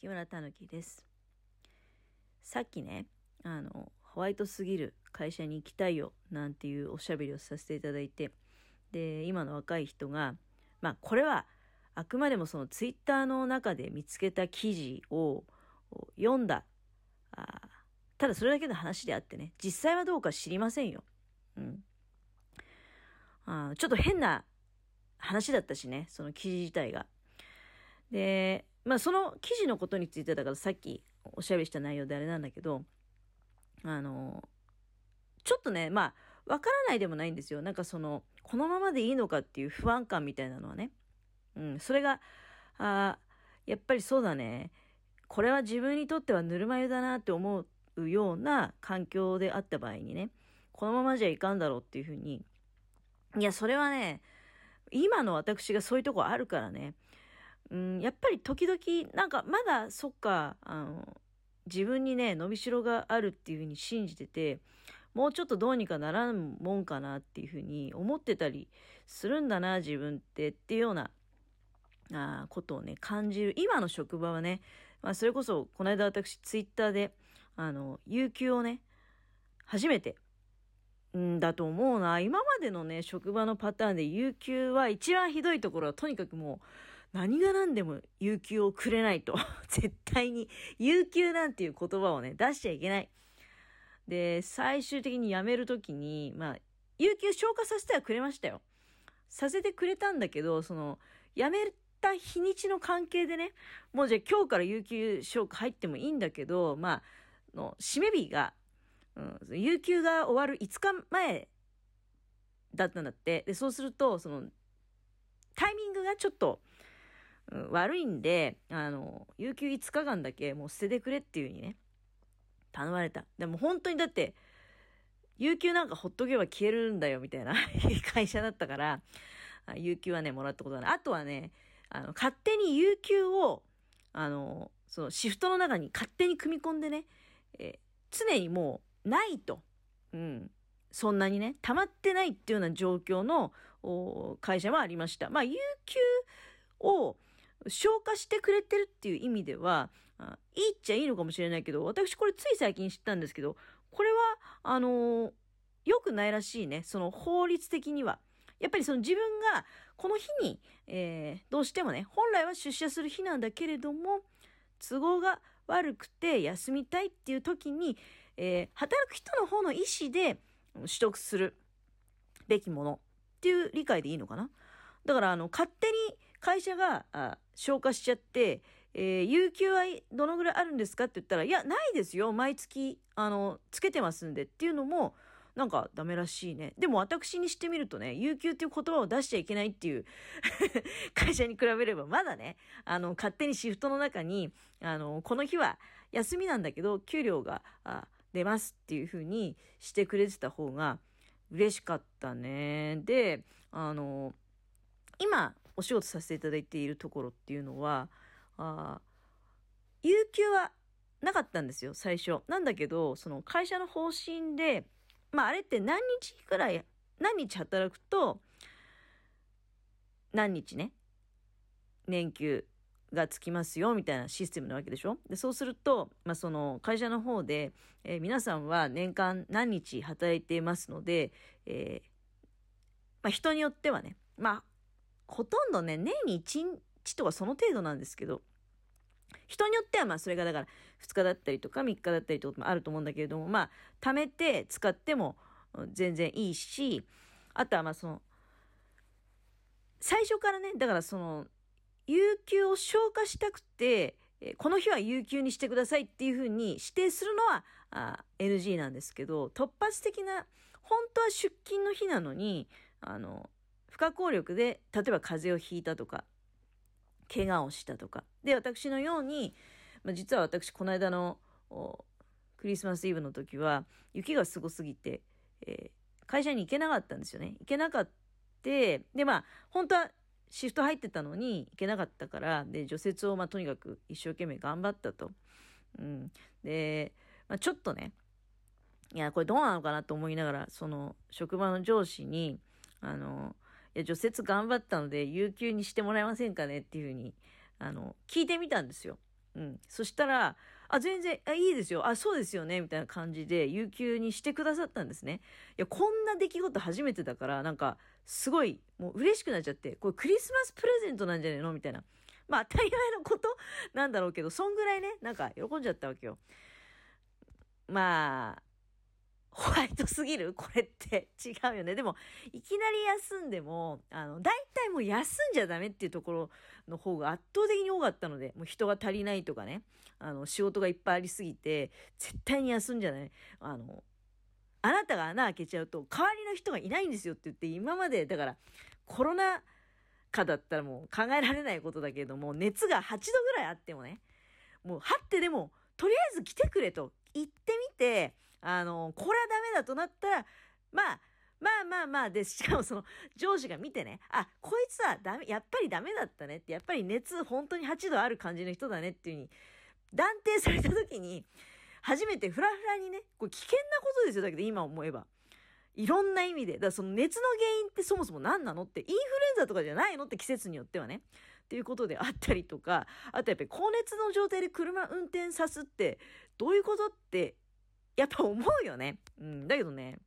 木村たぬきですさっきねあのホワイトすぎる会社に行きたいよなんていうおしゃべりをさせていただいてで今の若い人がまあこれはあくまでもそのツイッターの中で見つけた記事を読んだあただそれだけの話であってね実際はどうか知りませんよ。うん、あちょっと変な話だったしねその記事自体が。でまあその記事のことについてだからさっきおしゃべりした内容であれなんだけどあのちょっとねまあわからないでもないんですよ。なんかそのこのままでいいのかっていう不安感みたいなのはね。うん、それが、あやっぱりそうだね。これは自分にとってはぬるま湯だなって思うような環境であった場合にね、このままじゃいかんだろうっていうふうに、いや、それはね、今の私がそういうとこあるからね、うん、やっぱり時々、なんかまだそっか、あの、自分にね、伸びしろがあるっていうふうに信じてて、もうちょっとどうにかならんもんかなっていうふうに思ってたりするんだな、自分ってっていうようなあことをね、感じる。今の職場はね、まあ、それこそ、この間私、ツイッターで、あの、有給をね、初めて、んだと思うな。今までのね、職場のパターンで、有給は一番ひどいところは、とにかくもう、何が何でも有給をくれないと。絶対に、有給なんていう言葉をね、出しちゃいけない。で、最終的に辞めるときに、まあ、有給消化させてはくれましたよ。させてくれたんだけど、その、辞めた日にちの関係でね、もうじゃあ今日から有給消化入ってもいいんだけど、まあ、の、締め日が、うん、有給が終わる5日前だったんだって。で、そうすると、その、タイミングがちょっと、悪いんで、あの、有給5日間だけもう捨ててくれっていう風にね、頼まれた。でも本当にだって、有給なんかほっとけば消えるんだよみたいな 会社だったから、有給はね、もらったことがない。あとはね、あの、勝手に有給を、あの、そのシフトの中に勝手に組み込んでね、え、常にもうないと。うん。そんなにね、溜まってないっていうような状況の会社はありました。まあ、有給を消化してくれてるっていう意味では、いいっちゃいいのかもしれないけど、私これつい最近知ったんですけど、これは、あのー、良くないらしいね。その法律的には。やっぱりその自分がこの日に、えー、どうしてもね、本来は出社する日なんだけれども、都合が悪くて休みたいっていう時に、えー、働く人の方の意思で取得するべきものっていう理解でいいのかなだから、あの、勝手に会社があ消化しちゃって、えー、有給はどのぐらいあるんですかって言ったら、いや、ないですよ。毎月、あの、つけてますんでっていうのも、なんかダメらしいね。でも私にしてみるとね、有給っていう言葉を出しちゃいけないっていう 会社に比べればまだね、あの、勝手にシフトの中に、あの、この日は休みなんだけど、給料が出ますっていう風にしてくれてた方が嬉しかったね。で、あの、今お仕事させていただいているところっていうのは、あ有給はなかったんですよ、最初。なんだけど、その会社の方針で、まああれって何日くらい、何日働くと、何日ね、年給がつきますよみたいなシステムなわけでしょでそうすると、まあ、その会社の方で、えー、皆さんは年間何日働いていますので、えー、まあ、人によってはね、まあ、ほとんどね、年に1日とかその程度なんですけど、人によってはまあそれがだから2日だったりとか3日だったりとかもあると思うんだけれども、まあ、貯めて使っても全然いいし、あとはまあその、最初からね、だからその、有給を消化したくて、この日は有給にしてくださいっていうふうに指定するのはあ NG なんですけど、突発的な、本当は出勤の日なのに、あの、不可抗力で、例えば風邪をひいたとか、怪我をしたとか。で、私のように、まあ、実は私、この間のクリスマスイブの時は、雪がすごすぎて、えー、会社に行けなかったんですよね。行けなかった。で、まあ、本当はシフト入ってたのに行けなかったから、で、除雪を、まあ、とにかく一生懸命頑張ったと。うん。で、まあ、ちょっとね、いや、これどうなのかなと思いながら、その、職場の上司に、あの、いや、除雪頑張ったので、有給にしてもらえませんかねっていうふうに、あの、聞いてみたんですよ。うん。そしたら、あ、全然、あ、いいですよ。あ、そうですよね。みたいな感じで、有給にしてくださったんですね。いや、こんな出来事初めてだから、なんか、すごい、もう嬉しくなっちゃって、これクリスマスプレゼントなんじゃねえの？みたいな。まあ、当たり前のことなんだろうけど、そんぐらいね、なんか、喜んじゃったわけよ。まあ、ホワイトすぎる？これって違うよね。でも、いきなり休んでも、あの、大体もう休んじゃダメっていうところの方が圧倒的に多かったので、もう人が足りないとかね、あの、仕事がいっぱいありすぎて、絶対に休んじゃない。あの、あなたが穴開けちゃうと、代わりの人がいないんですよって言って、今まで、だから、コロナ禍だったらもう考えられないことだけれども、熱が8度ぐらいあってもね、もう、はってでも、とりあえず来てくれと言ってみて、あの、これはダメだとなったら、まあ、まあまあまあです、しかもその上司が見てね、あ、こいつはダメ、やっぱりダメだったねって、やっぱり熱本当に8度ある感じの人だねっていうふうに断定された時に、初めてフラフラにね、これ危険なことですよ、だけど今思えば。いろんな意味で。だからその熱の原因ってそもそも何なのって、インフルエンザとかじゃないのって季節によってはね。っていうことであったりとか、あとやっぱり高熱の状態で車運転さすってどういうことって やっぱ思うよね。うん、だけどね、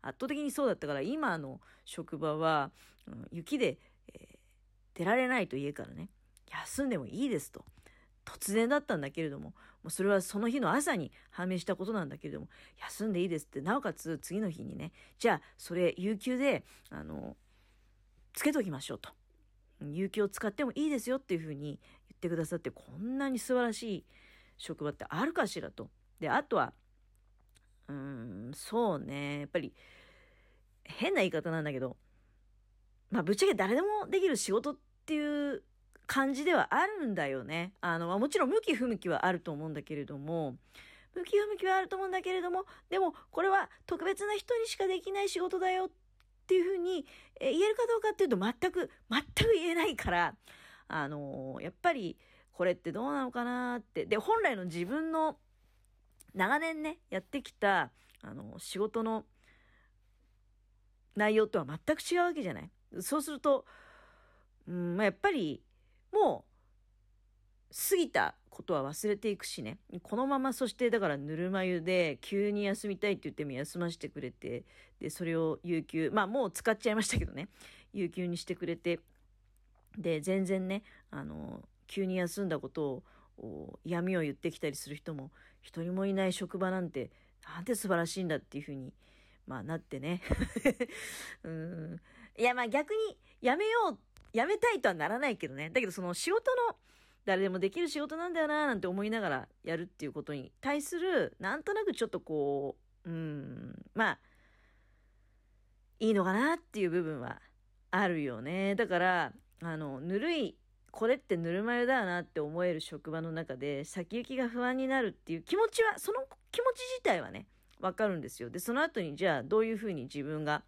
圧倒的にそうだったから、今の職場は、うん、雪で、えー、出られないと家からね、休んでもいいですと。突然だったんだけれども、もうそれはその日の朝に判明したことなんだけれども、休んでいいですって、なおかつ次の日にね、じゃあ、それ、有給で、あの、つけときましょうと。有給を使ってもいいですよっていうふうに言ってくださって、こんなに素晴らしい職場ってあるかしらと。で、あとは、うん、そうね、やっぱり、変な言い方なんだけど、まあ、ぶっちゃけ誰でもできる仕事っていう感じではあるんだよね。あの、ま、もちろん向き不向きはあると思うんだけれども、向き不向きはあると思うんだけれども、でも、これは特別な人にしかできない仕事だよっていうふうに、え言えるかどうかっていうと全く、全く言えないから、あのやっぱり、これってどうなのかなって。で、本来の自分の長年ね、やってきた、あの、仕事の内容とは全く違うわけじゃない。そうすると、うん、まあ、やっぱり、もう、過ぎたことは忘れていくしね。このまま、そしてだからぬるま湯で急に休みたいって言っても休ませてくれて、で、それを有給、まあもう使っちゃいましたけどね。有給にしてくれて、で、全然ね、あの、急に休んだことを闇を言ってきたりする人も一人もいない職場なんて、なんて素晴らしいんだっていうふうに、まあなってね。うん。いやまあ逆に、やめよう、やめたいとはならないけどね。だけどその仕事の、誰でもできる仕事なんだよななんて思いながらやるっていうことに対する、なんとなくちょっとこう、うん、まあ、いいのかなっていう部分はあるよね。だから、あの、ぬるいこれってぬるま湯だよなって思える職場の中で先行きが不安になるっていう気持ちはその気持ち自体はねわかるんですよ。でその後にじゃあどういうふうに自分が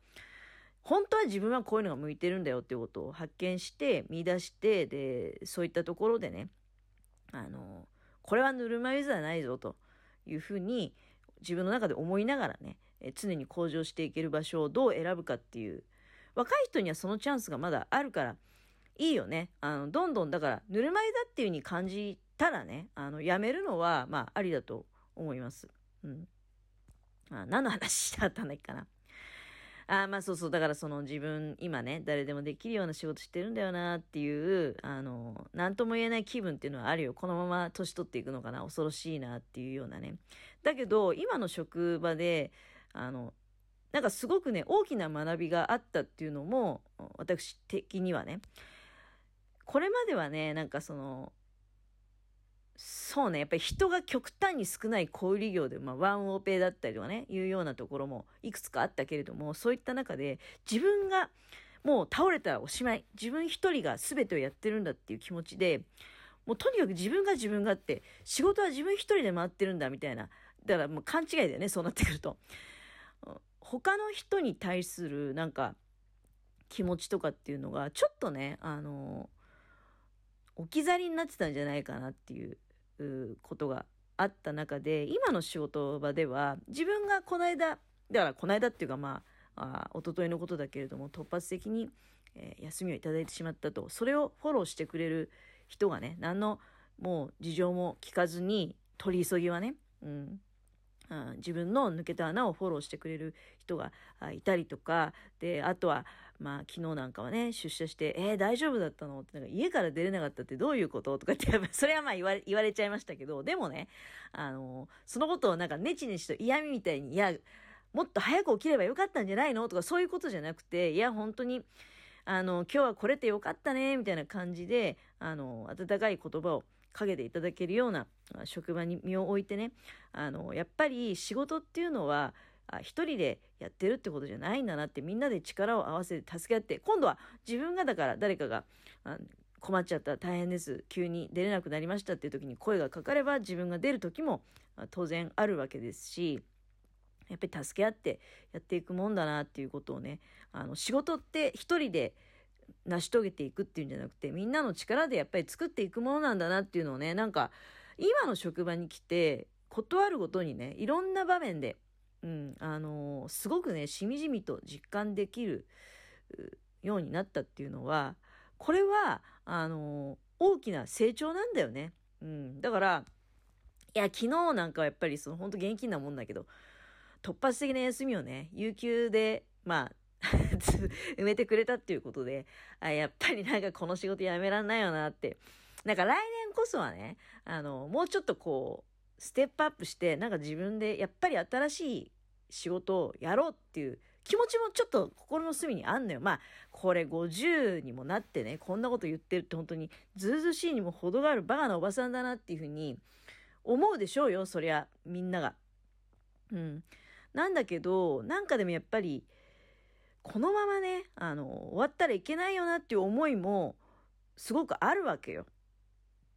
本当は自分はこういうのが向いてるんだよっていうことを発見して見出してでそういったところでねあのこれはぬるま湯じゃないぞというふうに自分の中で思いながらね常に向上していける場所をどう選ぶかっていう若い人にはそのチャンスがまだあるからいいよね。あの、どんどん、だから、ぬるま湯だっていう風に感じたらね、あの、やめるのは、まあ、ありだと思います。うん。あ何の話だったんだっけかな。あまあそうそう、だからその自分、今ね、誰でもできるような仕事してるんだよなっていう、あの、なんとも言えない気分っていうのはあるよ。このまま年取っていくのかな、恐ろしいなっていうようなね。だけど、今の職場で、あの、なんかすごくね、大きな学びがあったっていうのも、私的にはね、これまではね、なんかその、そうね、やっぱり人が極端に少ない小売業で、まあ、ワンオペだったりとかね、いうようなところもいくつかあったけれども、そういった中で、自分がもう倒れたらおしまい、自分一人が全てをやってるんだっていう気持ちで、もうとにかく自分が自分がって、仕事は自分一人で回ってるんだみたいな、だからもう勘違いだよね、そうなってくると。他の人に対するなんか気持ちとかっていうのが、ちょっとね、あの置き去りになってたんじゃないかなっていうことがあった中で今の仕事場では自分がこの間だからこの間っていうかまああ一昨日のことだけれども突発的に、え、休みをいただいてしまったとそれをフォローしてくれる人がね何のもう事情も聞かずに、取り急ぎはね、うん、自分の抜けた穴をフォローしてくれる人がいたりとか、で、あとは、まあ、昨日なんかはね、出社して、えー、大丈夫だったの？って、なんか家から出れなかったってどういうこと？とかって、それはまあ言われ、言われちゃいましたけど、でもね、あの、そのことをなんかネチネチと嫌味みたいに、いや、もっと早く起きればよかったんじゃないの？とかそういうことじゃなくて、いや、本当に、あの、今日は来れてよかったね、みたいな感じで、あの、温かい言葉をかけていただけるような職場に身を置いてね、あの、やっぱり仕事っていうのは、一人でやってるってことじゃないんだなってみんなで力を合わせて助け合って今度は自分がだから誰かが困っちゃった大変です急に出れなくなりましたっていう時に声がかかれば自分が出る時も当然あるわけですしやっぱり助け合ってやっていくもんだなっていうことをねあの仕事って一人で成し遂げていくっていうんじゃなくてみんなの力でやっぱり作っていくものなんだなっていうのをねなんか今の職場に来て断るごとにねいろんな場面で、うんあのー、すごくねしみじみと実感できるようになったっていうのはこれはあのー、大きな成長なんだよね。うん、だからいや昨日なんかはやっぱりその本当現金なもんだけど突発的な休みをね有給でまあ 埋めてくれたっていうことで、あ、やっぱりなんかこの仕事やめらんないよなって。なんか来年こそはね、あの、もうちょっとこう、ステップアップして、なんか自分でやっぱり新しい仕事をやろうっていう気持ちもちょっと心の隅にあんのよ。まあ、これ50にもなってね、こんなこと言ってるって本当にずうずしいにも程があるバカなおばさんだなっていうふうに思うでしょうよ、そりゃ、みんなが。うん。なんだけど、なんかでもやっぱり、このままね、あの、終わったらいけないよなっていう思いも、すごくあるわけよ。